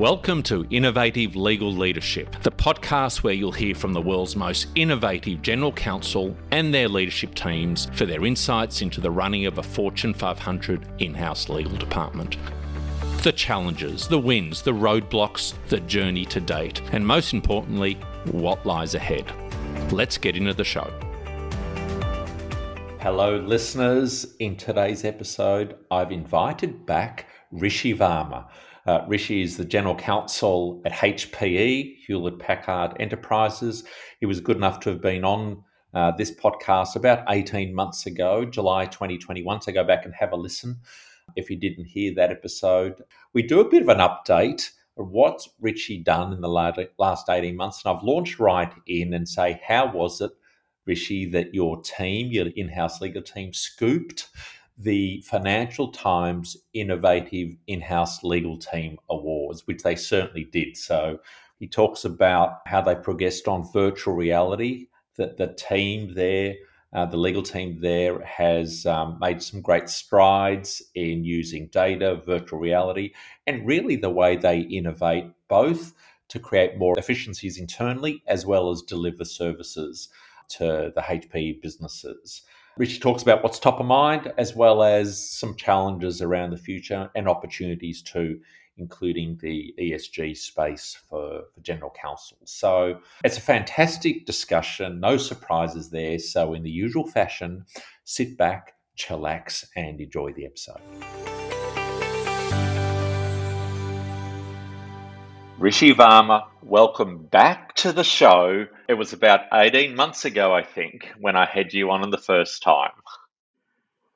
Welcome to Innovative Legal Leadership, the podcast where you'll hear from the world's most innovative general counsel and their leadership teams for their insights into the running of a Fortune 500 in house legal department. The challenges, the wins, the roadblocks, the journey to date, and most importantly, what lies ahead. Let's get into the show. Hello, listeners. In today's episode, I've invited back Rishi Varma. Uh, Rishi is the general counsel at HPE, Hewlett Packard Enterprises. He was good enough to have been on uh, this podcast about 18 months ago, July 2021. So go back and have a listen if you didn't hear that episode. We do a bit of an update of what's Rishi done in the last 18 months. And I've launched right in and say, how was it, Rishi, that your team, your in house legal team, scooped the Financial Times Innovative In House Legal Team Awards, which they certainly did. So he talks about how they progressed on virtual reality, that the team there, uh, the legal team there, has um, made some great strides in using data, virtual reality, and really the way they innovate both to create more efficiencies internally as well as deliver services to the HP businesses. Rishi talks about what's top of mind, as well as some challenges around the future and opportunities too, including the ESG space for, for general counsel. So it's a fantastic discussion, no surprises there. So, in the usual fashion, sit back, chillax, and enjoy the episode. Rishi Varma, welcome back to the show. It was about 18 months ago, I think, when I had you on the first time.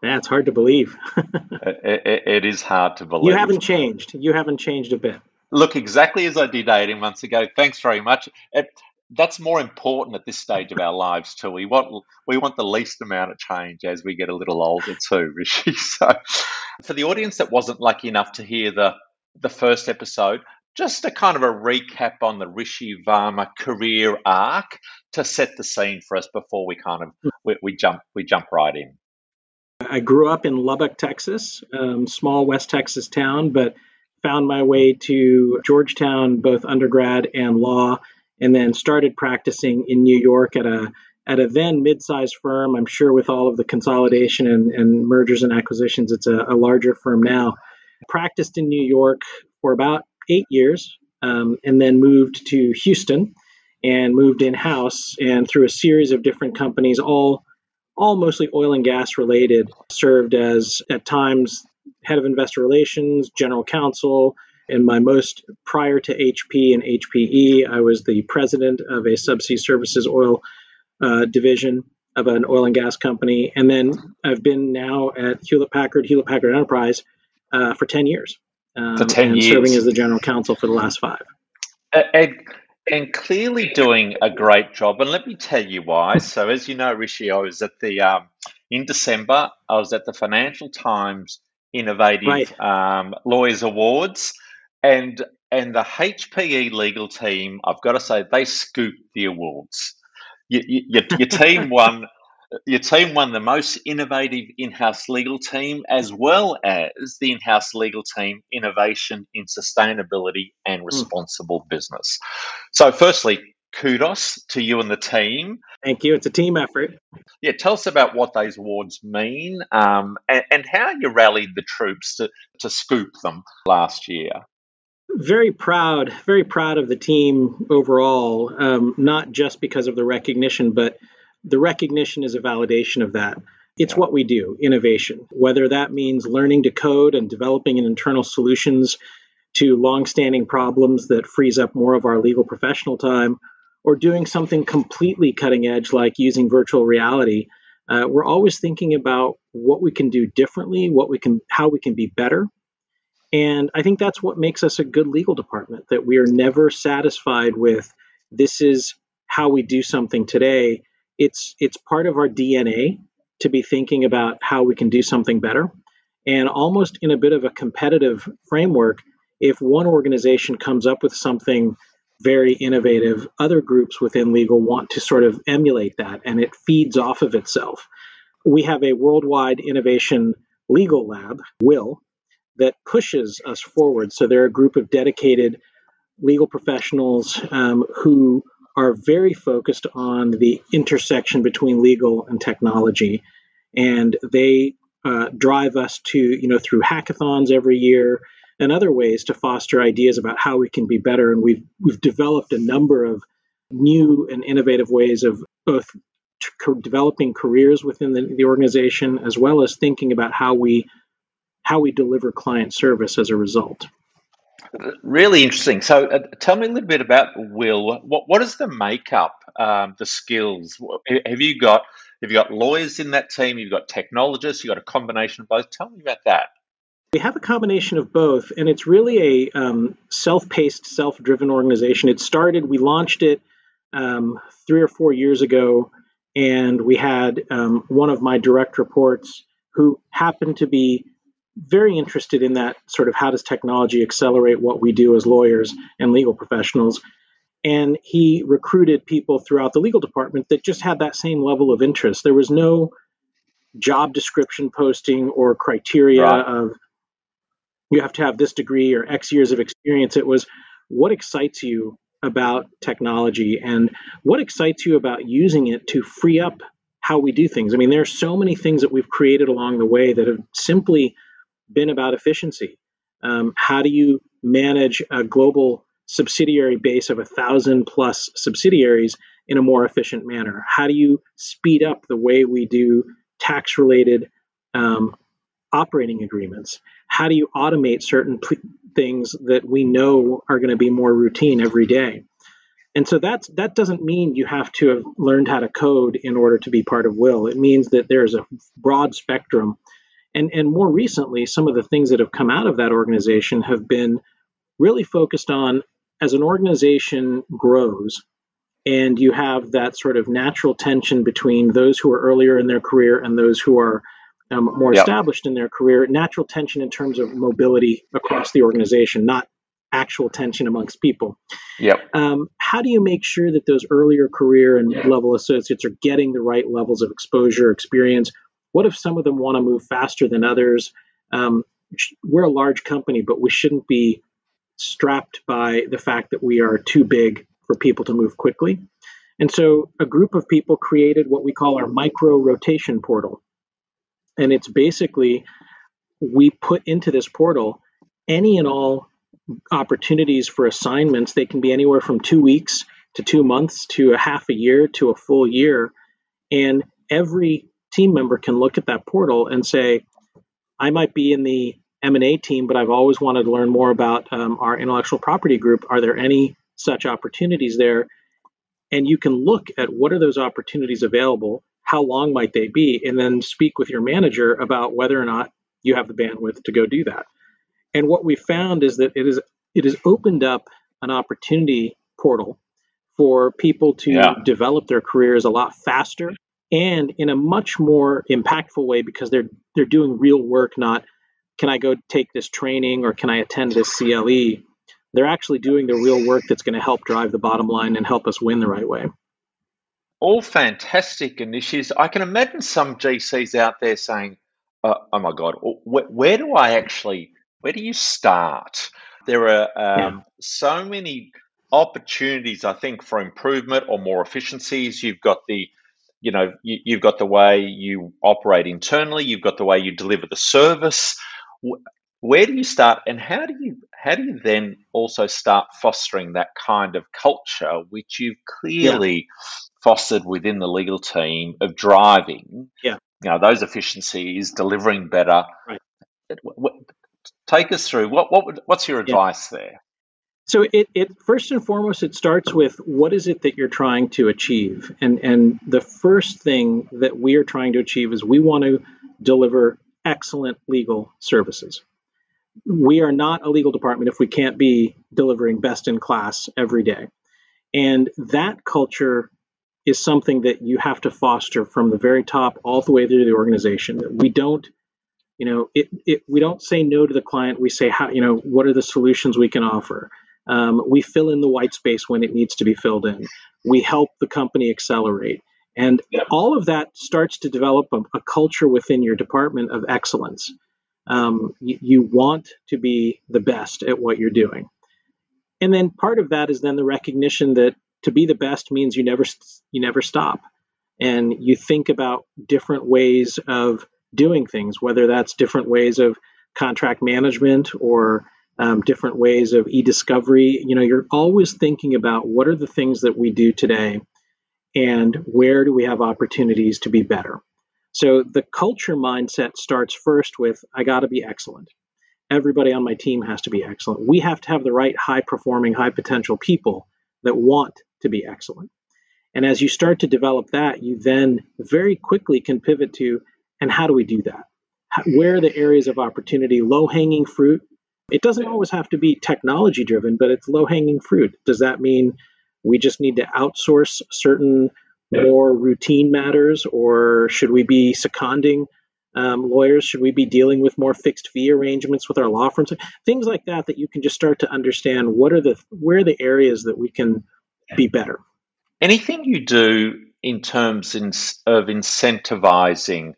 Yeah, it's hard to believe. it, it, it is hard to believe. You haven't changed. You haven't changed a bit. Look, exactly as I did 18 months ago. Thanks very much. It, that's more important at this stage of our lives too. We want we want the least amount of change as we get a little older too, Rishi. So, for the audience that wasn't lucky enough to hear the the first episode, just a kind of a recap on the Rishi Varma career arc to set the scene for us before we kind of we, we jump we jump right in. I grew up in Lubbock, Texas, um, small West Texas town, but found my way to Georgetown, both undergrad and law, and then started practicing in New York at a at a then mid-sized firm. I'm sure with all of the consolidation and, and mergers and acquisitions, it's a, a larger firm now. Practiced in New York for about eight years, um, and then moved to Houston and moved in house. And through a series of different companies, all all mostly oil and gas related, served as at times head of investor relations, general counsel. And my most prior to HP and HPE, I was the president of a subsea services oil uh, division of an oil and gas company. And then I've been now at Hewlett Packard, Hewlett Packard Enterprise uh, for 10 years um, for 10 years. serving as the general counsel for the last five. And, and clearly doing a great job. And let me tell you why. So, as you know, Rishi, I was at the, um, in December, I was at the Financial Times Innovative right. um, Lawyers Awards. And and the HPE legal team, I've got to say, they scooped the awards. Your, your, your team won your team won the most innovative in house legal team, as well as the in house legal team innovation in sustainability and hmm. responsible mm. business. So, firstly, kudos to you and the team. Thank you. It's a team effort. Yeah, tell us about what those awards mean um, and, and how you rallied the troops to, to scoop them last year very proud, very proud of the team overall, um, not just because of the recognition, but the recognition is a validation of that. It's what we do, innovation, whether that means learning to code and developing an internal solutions to long-standing problems that frees up more of our legal professional time, or doing something completely cutting edge like using virtual reality. Uh, we're always thinking about what we can do differently, what we can, how we can be better. And I think that's what makes us a good legal department. That we are never satisfied with this is how we do something today it's it's part of our DNA to be thinking about how we can do something better. And almost in a bit of a competitive framework, if one organization comes up with something very innovative, other groups within legal want to sort of emulate that and it feeds off of itself. We have a worldwide innovation legal lab, WILL, that pushes us forward. So they're a group of dedicated legal professionals um, who are very focused on the intersection between legal and technology. And they uh, drive us to, you know, through hackathons every year and other ways to foster ideas about how we can be better. And we've we've developed a number of new and innovative ways of both developing careers within the, the organization as well as thinking about how we how we deliver client service as a result. Really interesting. So, uh, tell me a little bit about Will. What what is the makeup, um, the skills? Have you got have you got lawyers in that team? You've got technologists. You've got a combination of both. Tell me about that. We have a combination of both, and it's really a um, self-paced, self-driven organization. It started. We launched it um, three or four years ago, and we had um, one of my direct reports who happened to be very interested in that sort of how does technology accelerate what we do as lawyers and legal professionals. And he recruited people throughout the legal department that just had that same level of interest. There was no job description posting or criteria right. of you have to have this degree or X years of experience. It was what excites you about technology and what excites you about using it to free up how we do things. I mean, there are so many things that we've created along the way that have simply been about efficiency. Um, how do you manage a global subsidiary base of a thousand plus subsidiaries in a more efficient manner? How do you speed up the way we do tax related um, operating agreements? How do you automate certain p- things that we know are going to be more routine every day? And so that's that doesn't mean you have to have learned how to code in order to be part of Will. It means that there's a broad spectrum and, and more recently, some of the things that have come out of that organization have been really focused on as an organization grows and you have that sort of natural tension between those who are earlier in their career and those who are um, more yep. established in their career, natural tension in terms of mobility across the organization, not actual tension amongst people. Yep. Um, how do you make sure that those earlier career and level associates are getting the right levels of exposure, experience, what if some of them want to move faster than others? Um, we're a large company, but we shouldn't be strapped by the fact that we are too big for people to move quickly. And so a group of people created what we call our micro rotation portal. And it's basically we put into this portal any and all opportunities for assignments. They can be anywhere from two weeks to two months to a half a year to a full year. And every team member can look at that portal and say, I might be in the M&A team, but I've always wanted to learn more about um, our intellectual property group. Are there any such opportunities there? And you can look at what are those opportunities available, how long might they be, and then speak with your manager about whether or not you have the bandwidth to go do that. And what we found is that it is it has opened up an opportunity portal for people to yeah. develop their careers a lot faster and in a much more impactful way because they're they're doing real work not can i go take this training or can i attend this cle they're actually doing the real work that's going to help drive the bottom line and help us win the right way. All fantastic initiatives i can imagine some gcs out there saying uh, oh my god where, where, do i actually where do you start? There are um, yeah. so many opportunities i think for improvement or more efficiencies. You've got the you know you, you've got the way you operate internally you've got the way you deliver the service where do you start and how do you how do you then also start fostering that kind of culture which you've clearly yeah. fostered within the legal team of driving yeah you know those efficiencies delivering better right. take us through what what would, what's your advice yeah. there so it, it first and foremost it starts with what is it that you're trying to achieve? And and the first thing that we are trying to achieve is we want to deliver excellent legal services. We are not a legal department if we can't be delivering best in class every day. And that culture is something that you have to foster from the very top all the way through the organization. We don't you know it, it we don't say no to the client. We say how you know what are the solutions we can offer um, we fill in the white space when it needs to be filled in. We help the company accelerate. And all of that starts to develop a, a culture within your department of excellence. Um, you, you, want to be the best at what you're doing. And then part of that is then the recognition that to be the best means you never you never stop, and you think about different ways of doing things, whether that's different ways of contract management or um, different ways of e-discovery. You know, you're always thinking about what are the things that we do today, and where do we have opportunities to be better. So the culture mindset starts first with I got to be excellent. Everybody on my team has to be excellent. We have to have the right high performing, high potential people that want to be excellent. And as you start to develop that, you then very quickly can pivot to and how do we do that? where are the areas of opportunity, low hanging fruit? It doesn't always have to be technology driven, but it's low hanging fruit. Does that mean we just need to outsource certain more routine matters, or should we be seconding um, lawyers? Should we be dealing with more fixed fee arrangements with our law firms? Things like that that you can just start to understand what are the where are the areas that we can be better. Anything you do in terms of incentivizing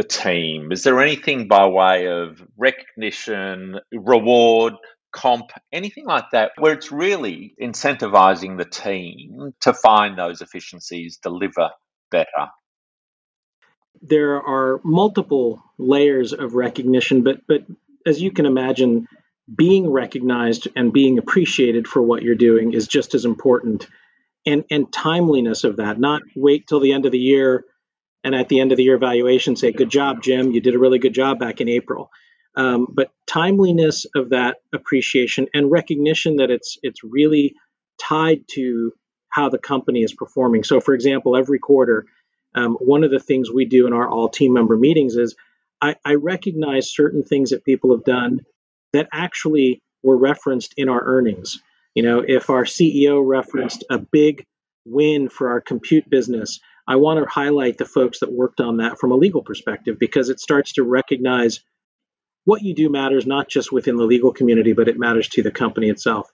the team? Is there anything by way of recognition, reward, comp, anything like that, where it's really incentivizing the team to find those efficiencies, deliver better? There are multiple layers of recognition, but but as you can imagine, being recognized and being appreciated for what you're doing is just as important. And and timeliness of that, not wait till the end of the year and at the end of the year evaluation say, "Good job, Jim. You did a really good job back in April." Um, but timeliness of that appreciation and recognition that it's it's really tied to how the company is performing. So, for example, every quarter, um, one of the things we do in our all team member meetings is I, I recognize certain things that people have done that actually were referenced in our earnings. You know, if our CEO referenced a big win for our compute business, I want to highlight the folks that worked on that from a legal perspective because it starts to recognize what you do matters not just within the legal community, but it matters to the company itself.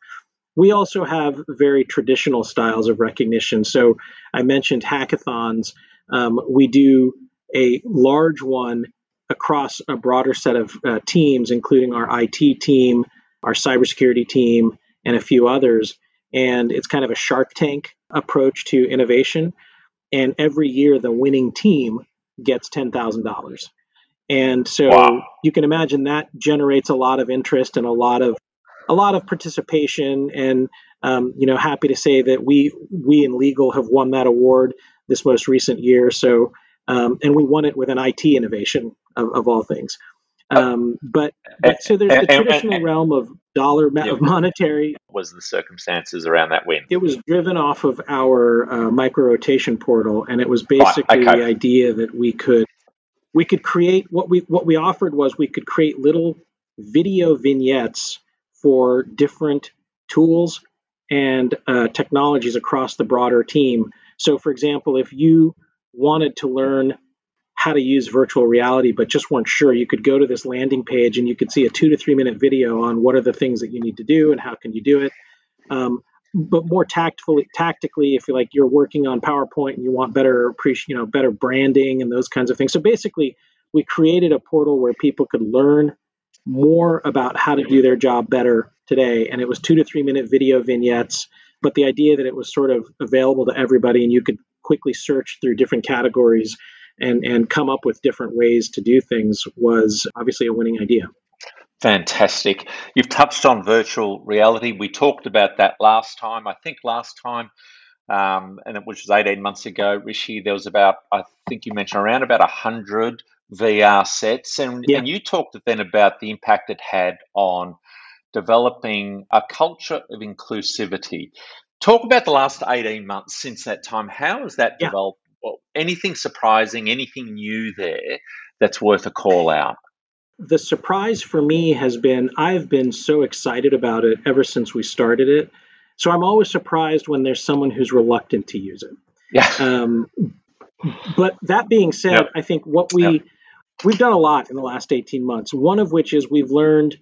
We also have very traditional styles of recognition. So I mentioned hackathons. Um, we do a large one across a broader set of uh, teams, including our IT team, our cybersecurity team, and a few others. And it's kind of a Shark Tank approach to innovation and every year the winning team gets $10,000. And so wow. you can imagine that generates a lot of interest and a lot of a lot of participation and um, you know happy to say that we we in legal have won that award this most recent year so um, and we won it with an IT innovation of, of all things um, but, but so there's the traditional realm of dollar yeah. of monetary. Was the circumstances around that win? It was driven off of our uh, micro rotation portal, and it was basically right. okay. the idea that we could we could create what we what we offered was we could create little video vignettes for different tools and uh, technologies across the broader team. So, for example, if you wanted to learn how to use virtual reality, but just weren't sure, you could go to this landing page and you could see a two to three minute video on what are the things that you need to do and how can you do it. Um, but more tactfully, tactically, if you're like you're working on PowerPoint and you want better, you know, better branding and those kinds of things. So basically, we created a portal where people could learn more about how to do their job better today, and it was two to three minute video vignettes. But the idea that it was sort of available to everybody and you could quickly search through different categories and and come up with different ways to do things was obviously a winning idea. Fantastic. You've touched on virtual reality. We talked about that last time. I think last time, um, and it, which was 18 months ago, Rishi, there was about, I think you mentioned around about 100 VR sets. And, yeah. and you talked then about the impact it had on developing a culture of inclusivity. Talk about the last 18 months since that time. How has that yeah. developed well, anything surprising, anything new there that's worth a call out? The surprise for me has been I've been so excited about it ever since we started it. So I'm always surprised when there's someone who's reluctant to use it. Yeah. Um, but that being said, yep. I think what we yep. we've done a lot in the last 18 months. One of which is we've learned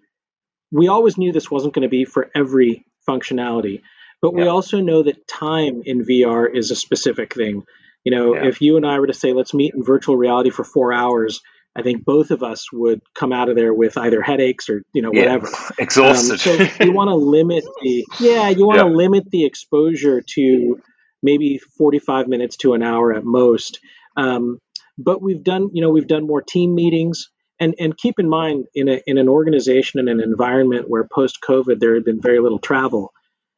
we always knew this wasn't going to be for every functionality, but yep. we also know that time in VR is a specific thing. You know, yeah. if you and I were to say, let's meet in virtual reality for four hours, I think both of us would come out of there with either headaches or you know Yeah. whatever. Exhausted. Um, so you want to limit the yeah, you want to Yep. limit the exposure to maybe 45 minutes to an hour at most. Um, but we've done you know we've done more team meetings and and keep in mind in a in an organization and an environment where post COVID there had been very little travel.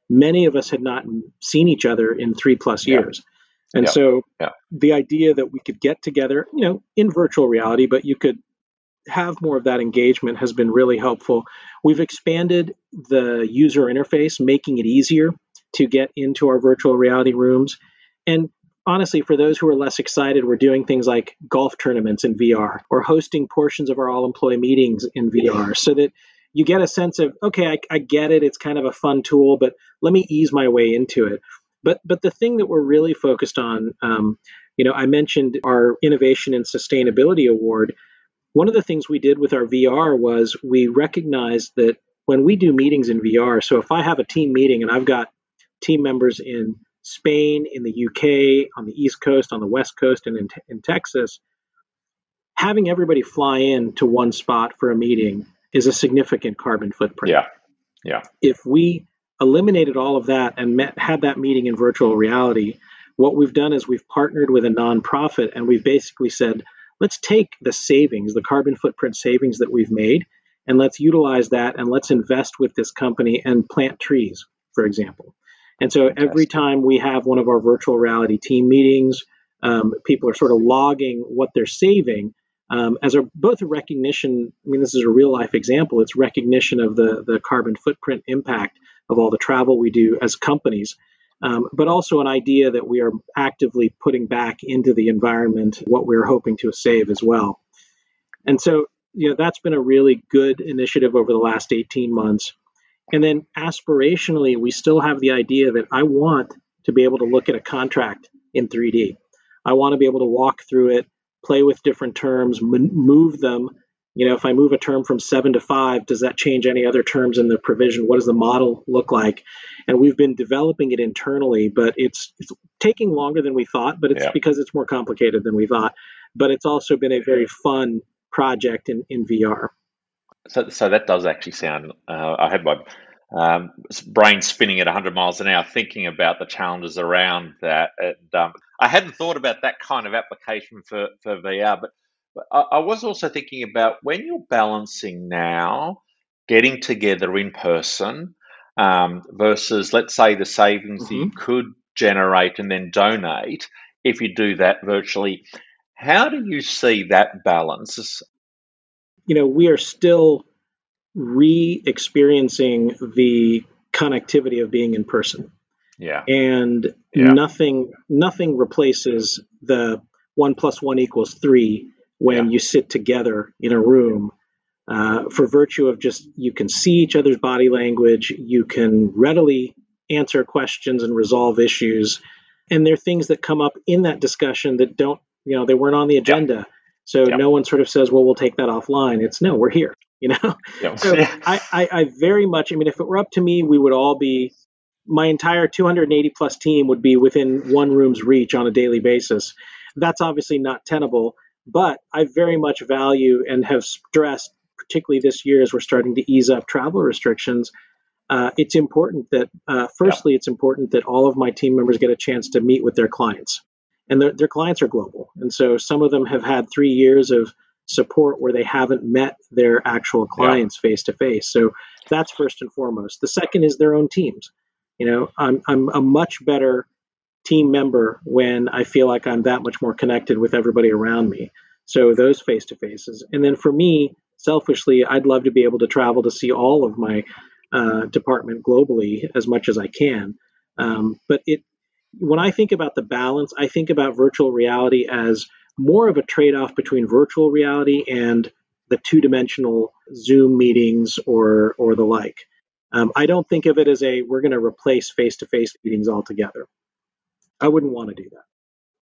Many of us had not seen each other in three plus Yeah. And so the idea that we could get together, you know, in virtual reality, but you could have more of that engagement has been really helpful. We've expanded the user interface, making it easier to get into our virtual reality rooms. And honestly, for those who are less excited, we're doing things like golf tournaments in VR or hosting portions of our all employee meetings in VR so that you get a sense of, okay, I, I get it. It's kind of a fun tool, but let me ease my way into it. But, but the thing that we're really focused on, um, you know, I mentioned our Innovation and Sustainability Award one of the things we did with our VR was we recognized that when we do meetings in VR, so if I have a team meeting and I've got team members in Spain, in the UK, on the East Coast, on the West Coast, and in, in Texas, having everybody fly in to one spot for a meeting is a significant carbon footprint. Yeah. Yeah. If we eliminated all of that and met, had that meeting in virtual reality, what we've done is we've partnered with a nonprofit and we've basically said, let's take the savings, the carbon footprint savings that we've made, and let's utilize that and let's invest with this company and plant trees, for example. And so every time we have one of our virtual reality team meetings, um, people are sort of logging what they're saving um, as a both a recognition. I mean, this is a real life example. It's recognition of the the carbon footprint impact of all the travel we do as companies, um, but also an idea that we are actively putting back into the environment what we're hoping to save as well. And so, you know, that's been a really good initiative over the last 18 months. And then aspirationally, we still have the idea that I want to be able to look at a contract in 3D. I want to be able to walk through it, play with different terms, m- move them. You know, if I move a term from seven to five, does that change any other terms in the provision? What does the model look like? And we've been developing it internally, but it's it's taking longer than we thought. But it's Yeah. because it's more complicated than we thought. But it's also been a very fun project in, in VR. So, so that does actually sound. Uh, I had my um, brain spinning at 100 miles an hour, thinking about the challenges around that. And um, I hadn't thought about that kind of application for, for VR, but, but I, I was also thinking about when you're balancing now getting together in person um, versus, let's say, the savings that you could generate and then donate if you do that virtually. How do you see that balance? you know, we are still re-experiencing the connectivity of being in person, Yeah, and Yeah. nothing nothing replaces the one plus one equals three when Yeah. you sit together in a room. Uh, for virtue of just you can see each other's body language, you can readily answer questions and resolve issues, and there are things that come up in that discussion that don't, you know, they weren't on the agenda. So Yeah. no one sort of says, "Well, we'll take that offline." It's no, we're here. You know, yeah. so I, I, I very much. I mean, if it were up to me, we would all be. My entire 280 plus team would be within one room's reach on a daily basis. That's obviously not tenable, but I very much value and have stressed, particularly this year as we're starting to ease up travel restrictions. Uh, it's important that, uh, firstly, it's important that all of my team members get a chance to meet with their clients, and their, their clients are global, and so some of them have had three years of support where they haven't met their actual clients face to face. So that's first and foremost. The second is their own teams. You know, I'm I'm a much better team member when I feel like I'm that much more connected with everybody around me. So those face to faces. And then for me, selfishly, I'd love to be able to travel to see all of my uh, department globally as much as I can. Um, but it when I think about the balance, I think about virtual reality as more of a trade-off between virtual reality and the two-dimensional Zoom meetings or or the like. Um, I don't think of it as a we're going to replace face-to-face meetings altogether. I wouldn't want to do that.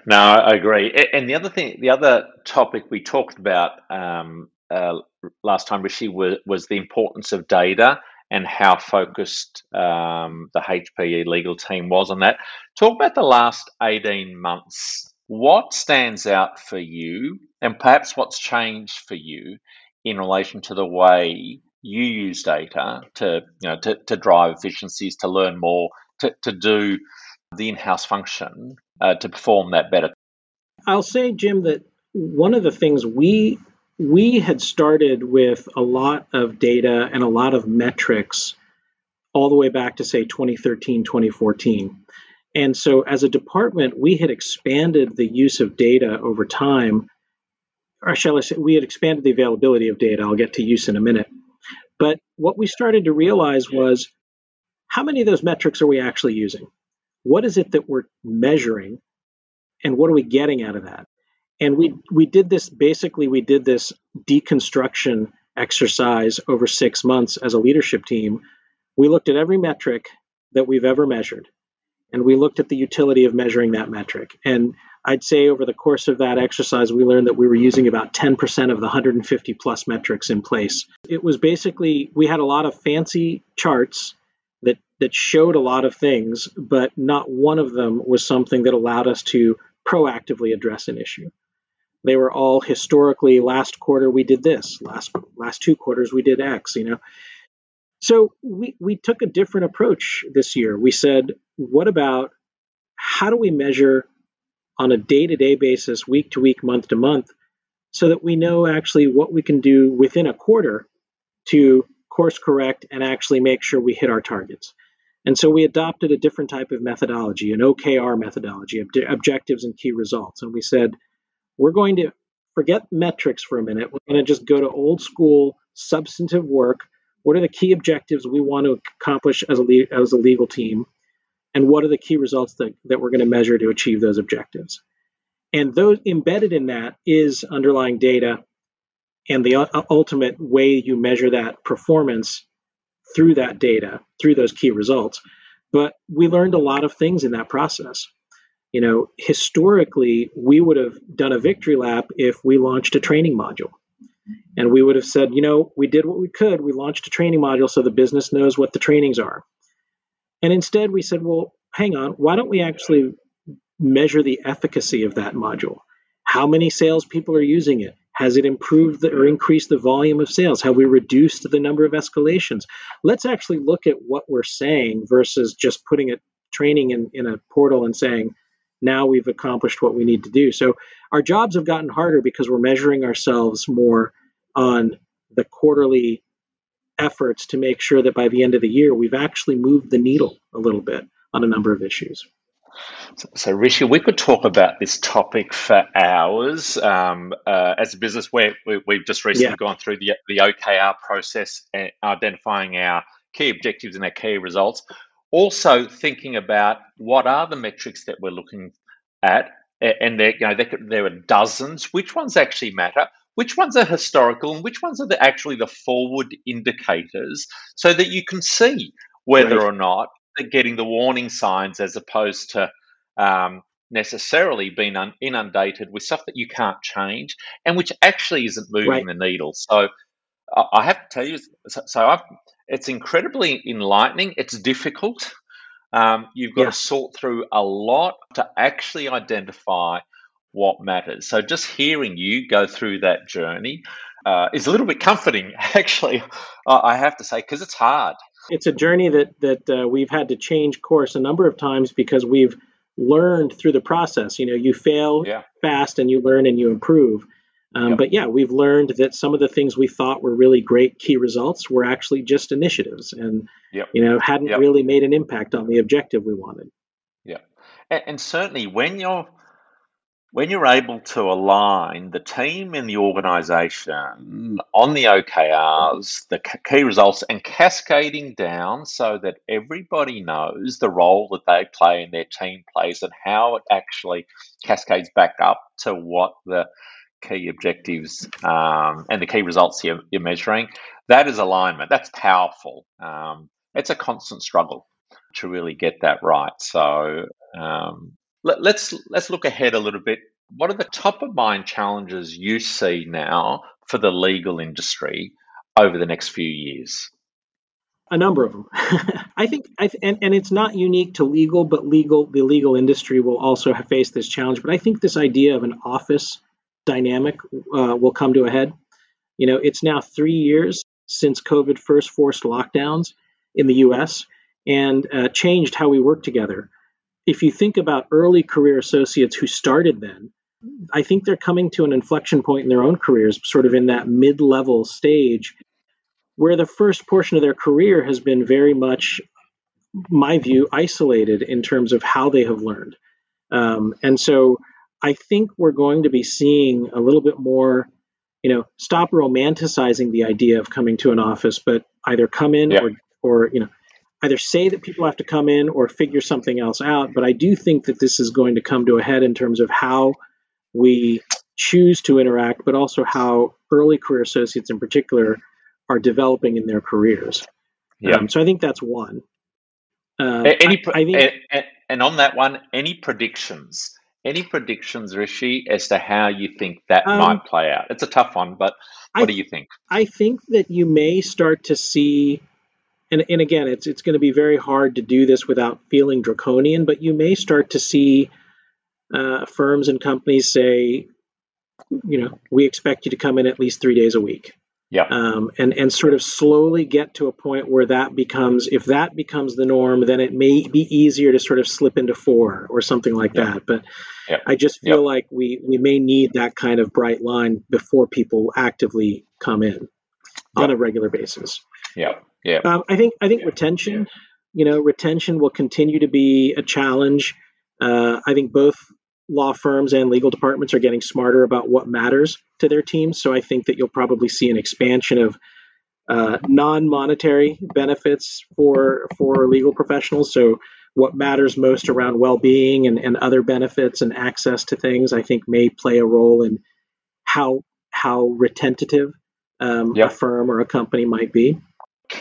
No, I agree. And the other thing, the other topic we talked about um, uh, last time, Rishi, was, was the importance of data and how focused um, the HPE legal team was on that. Talk about the last 18 months. What stands out for you and perhaps what's changed for you in relation to the way you use data to you know to, to drive efficiencies, to learn more, to, to do the in-house function uh, to perform that better. I'll say, Jim, that one of the things we we had started with a lot of data and a lot of metrics all the way back to say 2013 2014 and so as a department we had expanded the use of data over time or shall i say we had expanded the availability of data. I'll get to use in a minute. But what we started to realize was how many of those metrics are we actually using what is it that we're measuring and what are we getting out of that? And we we did this basically we did this deconstruction exercise over six months as a leadership team. We looked at every metric that we've ever measured and we looked at the utility of measuring that metric. And i'd say over the course of that exercise we learned that we were using about 10% of the 150 plus metrics in place. It was basically we had a lot of fancy charts that that showed a lot of things but not one of them was something that allowed us to proactively address an issue. They were all historically last quarter we did this last last two quarters we did x you know? So we we took a different approach this year. We said what about how do we measure on a day-to-day basis week to week month to month so that we know actually what we can do within a quarter to course correct and actually make sure we hit our targets and so we adopted a different type of methodology an okr methodology ob- objectives and key results and we said we're going to forget metrics for a minute. We're going to just go to old school substantive work. What are the key objectives we want to accomplish as a, le- as a legal team? And what are the key results that, that we're going to measure to achieve those objectives? And those embedded in that is underlying data and the uh, ultimate way you measure that performance through that data, through those key results. But we learned a lot of things in that process you know, historically, we would have done a victory lap if we launched a training module. And we would have said, you know, we did what we could. We launched a training module so the business knows what the trainings are. And instead, we said, well, hang on, why don't we actually measure the efficacy of that module? How many salespeople are using it? Has it improved the, or increased the volume of sales? Have we reduced the number of escalations? Let's actually look at what we're saying versus just putting a training in, in a portal and saying, now we've accomplished what we need to do. So our jobs have gotten harder because we're measuring ourselves more on the quarterly efforts to make sure that by the end of the year we've actually moved the needle a little bit on a number of issues. So, so Rishi, we could talk about this topic for hours. Um, uh, as a business, where we, have just recently yeah. gone through the, the OKR process and identifying our key objectives and our key results also thinking about what are the metrics that we're looking at, and there, you know, there, there, are dozens. Which ones actually matter? Which ones are historical, and which ones are the, actually the forward indicators, so that you can see whether right. or not getting the warning signs, as opposed to um, necessarily being un- inundated with stuff that you can't change, and which actually isn't moving right. the needle. So I have to tell you, so I've it's incredibly enlightening. It's difficult. Um, you've got yes. to sort through a lot to actually identify what matters. So just hearing you go through that journey uh, is a little bit comforting, actually. I have to say, because it's hard. It's a journey that that uh, we've had to change course a number of times because we've learned through the process. You know, you fail yeah. fast and you learn and you improve. Um, yep. But yeah, we've learned that some of the things we thought were really great key results were actually just initiatives, and yep. you know hadn't yep. really made an impact on the objective we wanted. Yeah, and, and certainly when you're when you're able to align the team and the organization on the OKRs, the key results, and cascading down so that everybody knows the role that they play and their team plays and how it actually cascades back up to what the key objectives um, and the key results you're, you're, measuring, that is alignment. That's powerful. Um, it's a constant struggle to really get that right. So um, let, let's let's look ahead a little bit. What are the top of mind challenges you see now for the legal industry over the next few years? a number of them. I think, I th- and, and it's not unique to legal, but legal, the legal industry will also faced this challenge. But I think this idea of an office dynamic uh, will come to a head. You know, it's now three years since COVID first forced lockdowns in the US and uh, changed how we work together. If you think about early career associates who started then, I think they're coming to an inflection point in their own careers, sort of in that mid level stage, where the first portion of their career has been very much, my view, isolated in terms of how they have learned. Um, and so I think we're going to be seeing a little bit more, you know, stop romanticizing the idea of coming to an office, but either come in yeah. or, or, you know, either say that people have to come in or figure something else out. But I do think that this is going to come to a head in terms of how we choose to interact, but also how early career associates in particular are developing in their careers. Yeah. Um, so I think that's one. Uh, any, I, I think, and, and on that one, any predictions? Any predictions, Rishi, as to how you think that um, might play out? It's a tough one, but what I, do you think? I think that you may start to see, and, and again, it's it's going to be very hard to do this without feeling draconian, but you may start to see uh, firms and companies say, you know, we expect you to come in at least three days a week. Yeah. Um, and and sort of slowly get to a point where that becomes, if that becomes the norm, then it may be easier to sort of slip into four or something like yeah. that. But yeah. I just feel yeah. like we we may need that kind of bright line before people actively come in on a regular basis. Yeah. Yeah. Um, I think I think retention, you know, retention will continue to be a challenge. Uh, I think both law firms and legal departments are getting smarter about what matters to their teams. So I think that you'll probably see an expansion of uh, non-monetary benefits for for legal professionals. So what matters most around well-being and, and other benefits and access to things, I think, may play a role in how how retentive um, yep. a firm or a company might be.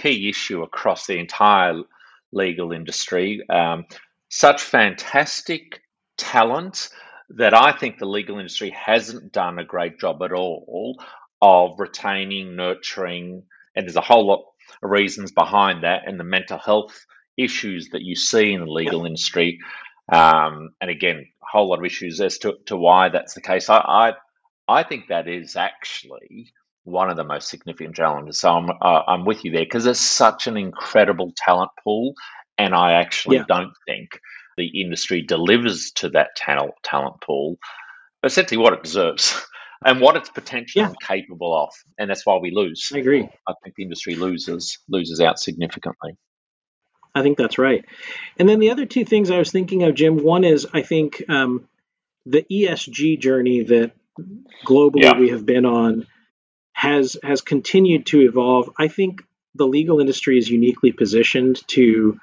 Key issue across the entire legal industry. Um, such fantastic talent that I think the legal industry hasn't done a great job at all of retaining, nurturing, and there's a whole lot of reasons behind that, and the mental health issues that you see in the legal industry. Um, and again, a whole lot of issues as to, to why that's the case. I, I, I think that is actually one of the most significant challenges. So I'm uh, I'm with you there because there's such an incredible talent pool, and I actually yeah. don't think the industry delivers to that talent, talent pool essentially what it deserves and what it's potentially yeah. capable of. And that's why we lose. I agree. I think the industry loses loses out significantly. I think that's right. And then the other two things I was thinking of, Jim, one is I think um, the ESG journey that globally yeah. we have been on has has continued to evolve. I think the legal industry is uniquely positioned to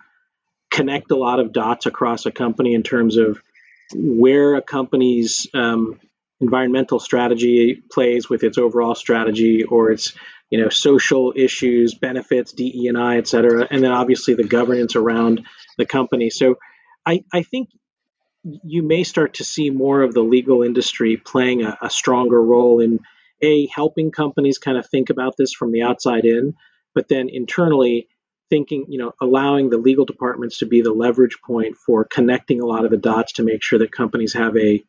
connect a lot of dots across a company in terms of where a company's um, environmental strategy plays with its overall strategy or its you know social issues benefits dei&i et cetera and then obviously the governance around the company so i, I think you may start to see more of the legal industry playing a, a stronger role in a helping companies kind of think about this from the outside in but then internally thinking, you know, allowing the legal departments to be the leverage point for connecting a lot of the dots to make sure that companies have a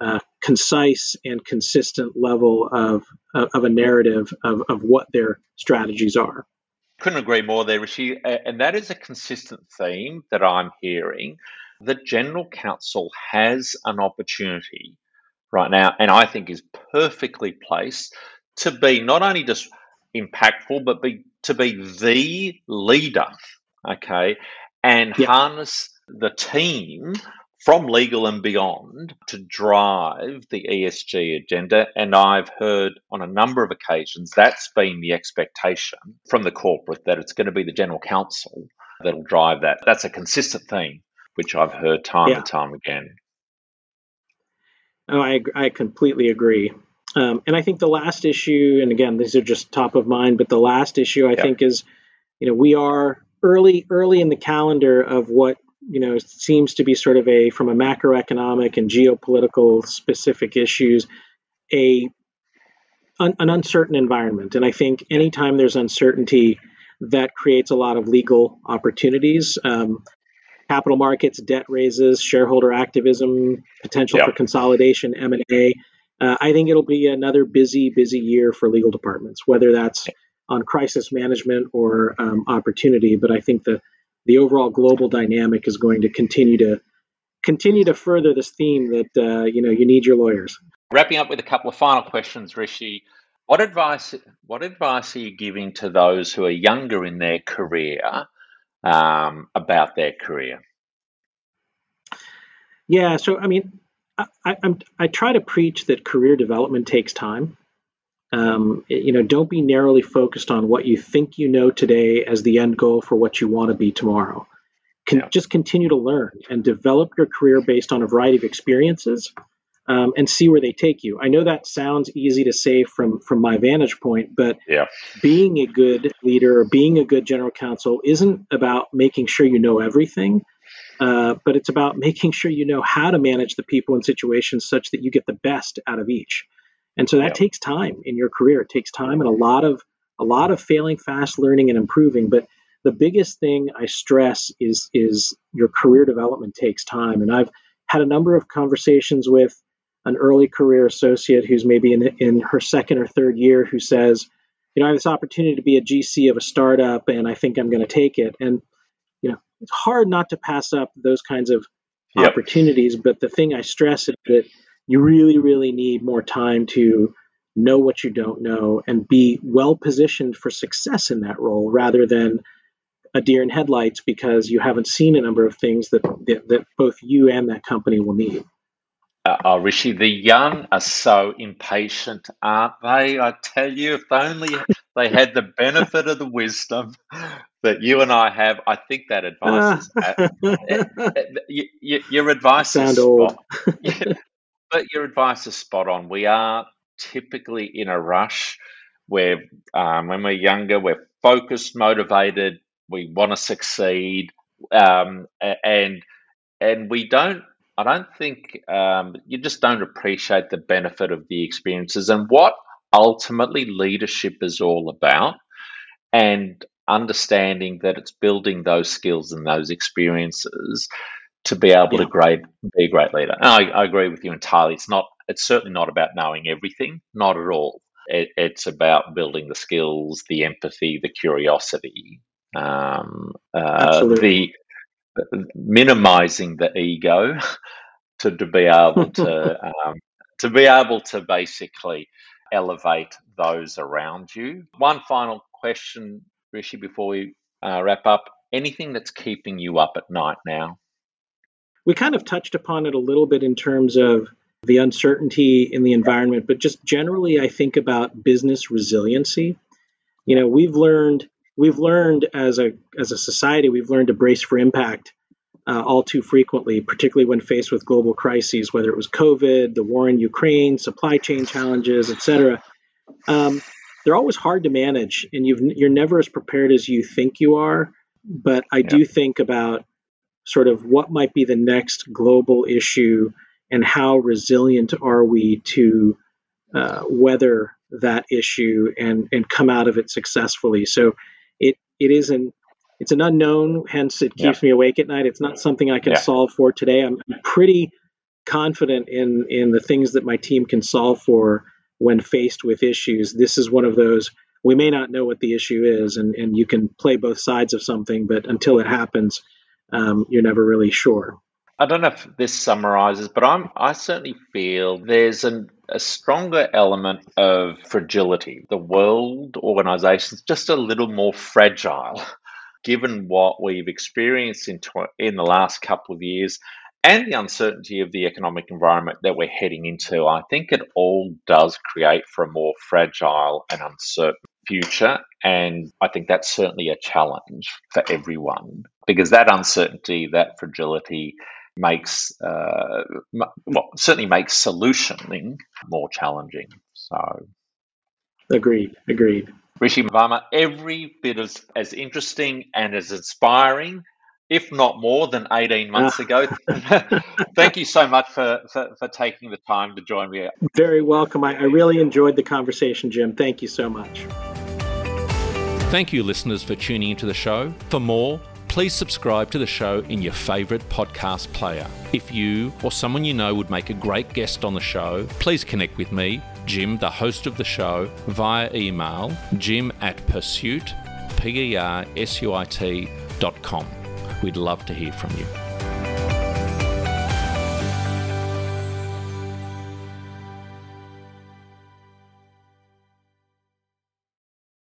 uh, concise and consistent level of, of a narrative of, of what their strategies are. Couldn't agree more there, Rishi. And that is a consistent theme that I'm hearing. The General Counsel has an opportunity right now, and I think is perfectly placed to be not only just impactful, but be to be the leader, okay, and yep. harness the team from legal and beyond to drive the ESG agenda. And I've heard on a number of occasions that's been the expectation from the corporate that it's going to be the general counsel that'll drive that. That's a consistent theme, which I've heard time yeah. and time again. Oh, I, I completely agree. Um, and I think the last issue, and again, these are just top of mind, but the last issue I yeah. think is, you know, we are early early in the calendar of what you know seems to be sort of a from a macroeconomic and geopolitical specific issues a un, an uncertain environment and i think anytime there's uncertainty that creates a lot of legal opportunities um, capital markets debt raises shareholder activism potential yeah. for consolidation m&a uh, I think it'll be another busy, busy year for legal departments, whether that's on crisis management or um, opportunity. But I think the the overall global dynamic is going to continue to continue to further this theme that uh, you know you need your lawyers. Wrapping up with a couple of final questions, Rishi. What advice what advice are you giving to those who are younger in their career um, about their career? Yeah, so I mean, I, I, I try to preach that career development takes time. Um, you know, don't be narrowly focused on what you think you know today as the end goal for what you want to be tomorrow. Can, yeah. Just continue to learn and develop your career based on a variety of experiences um, and see where they take you. I know that sounds easy to say from from my vantage point, but yeah. being a good leader or being a good general counsel isn't about making sure you know everything. Uh, but it's about making sure you know how to manage the people in situations such that you get the best out of each. And so that yeah. takes time in your career. It takes time and a lot of a lot of failing fast, learning and improving. But the biggest thing I stress is is your career development takes time. And I've had a number of conversations with an early career associate who's maybe in in her second or third year who says, you know, I have this opportunity to be a GC of a startup and I think I'm going to take it. And you know, it's hard not to pass up those kinds of yep. opportunities. But the thing I stress is that you really, really need more time to know what you don't know and be well positioned for success in that role rather than a deer in headlights because you haven't seen a number of things that, that, that both you and that company will need. Uh, oh, Rishi, the young are so impatient, aren't they? I tell you, if only they had the benefit of the wisdom that you and I have, I think that advice is. Uh, uh, your advice is old. but your advice is spot on. We are typically in a rush where, um, when we're younger, we're focused, motivated, we want to succeed, um, and and we don't I don't think um, you just don't appreciate the benefit of the experiences and what ultimately leadership is all about, and understanding that it's building those skills and those experiences to be able yeah. to great, be a great leader. I, I, agree with you entirely. It's not. It's certainly not about knowing everything. Not at all. It, it's about building the skills, the empathy, the curiosity, um, uh, the minimizing the ego to, to be able to um, to be able to basically elevate those around you. One final question, Rishi, before we uh, wrap up. Anything that's keeping you up at night now? We kind of touched upon it a little bit in terms of the uncertainty in the environment, but just generally, I think about business resiliency. You know, we've learned we've learned as a as a society, we've learned to brace for impact uh, all too frequently, particularly when faced with global crises, whether it was COVID, the war in Ukraine, supply chain challenges, etc. Um, they're always hard to manage, and you are never as prepared as you think you are. But I yeah. do think about sort of what might be the next global issue and how resilient are we to uh, weather that issue and and come out of it successfully. So it is an it's an unknown, hence it keeps yeah. me awake at night. It's not something I can yeah. solve for today. I'm pretty confident in in the things that my team can solve for when faced with issues. This is one of those we may not know what the issue is, and, and you can play both sides of something, but until it happens, um, you're never really sure. I don't know if this summarizes, but I'm I certainly feel there's an, a stronger element of fragility. The world organization is just a little more fragile, given what we've experienced in tw- in the last couple of years and the uncertainty of the economic environment that we're heading into. I think it all does create for a more fragile and uncertain future. And I think that's certainly a challenge for everyone because that uncertainty, that fragility makes, uh, well, certainly makes solutioning more challenging. So, agreed, agreed. Rishi Varma, every bit as, as interesting and as inspiring if not more than 18 months ah. ago. Thank you so much for, for, for, taking the time to join me. Very welcome. I, I really enjoyed the conversation, Jim. Thank you so much. Thank you, listeners, for tuning into the show. For more, please subscribe to the show in your favourite podcast player. If you or someone you know would make a great guest on the show, please connect with me, Jim, the host of the show, via email jim at Persuit, P E R S U I T dot com. We'd love to hear from you.